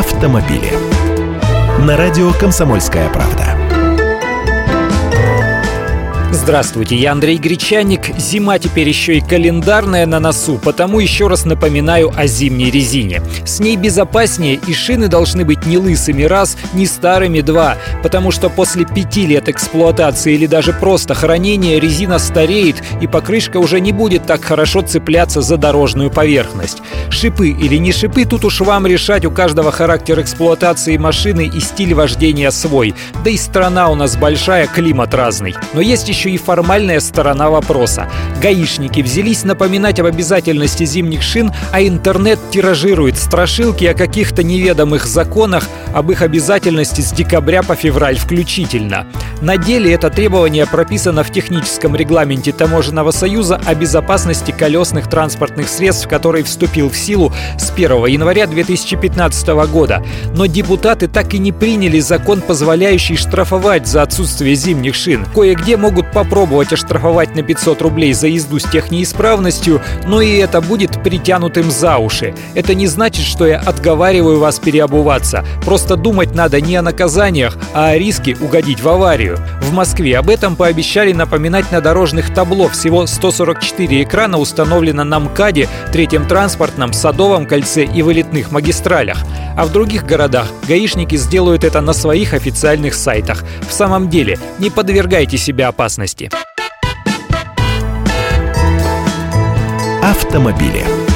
автомобили. На радио «Комсомольская правда». Здравствуйте, я Андрей Гречаник. Зима теперь еще и календарная на носу, потому еще раз напоминаю о зимней резине. С ней безопаснее, и шины должны быть не лысыми раз, не старыми два, потому что после пяти лет эксплуатации или даже просто хранения резина стареет, и покрышка уже не будет так хорошо цепляться за дорожную поверхность. Шипы или не шипы, тут уж вам решать, у каждого характер эксплуатации машины и стиль вождения свой. Да и страна у нас большая, климат разный. Но есть еще и формальная сторона вопроса. Гаишники взялись напоминать об обязательности зимних шин, а интернет тиражирует страшилки о каких-то неведомых законах об их обязательности с декабря по февраль включительно. На деле это требование прописано в техническом регламенте Таможенного союза о безопасности колесных транспортных средств, который вступил в силу с 1 января 2015 года. Но депутаты так и не приняли закон, позволяющий штрафовать за отсутствие зимних шин. Кое-где могут попробовать оштрафовать на 500 рублей за езду с технеисправностью, но и это будет притянутым за уши. Это не значит, что я отговариваю вас переобуваться. Просто думать надо не о наказаниях, а о риске угодить в аварию. В Москве об этом пообещали напоминать на дорожных табло. Всего 144 экрана установлено на МКАДе, Третьем транспортном, Садовом кольце и вылетных магистралях. А в других городах гаишники сделают это на своих официальных сайтах. В самом деле, не подвергайте себя опасности. Автомобили.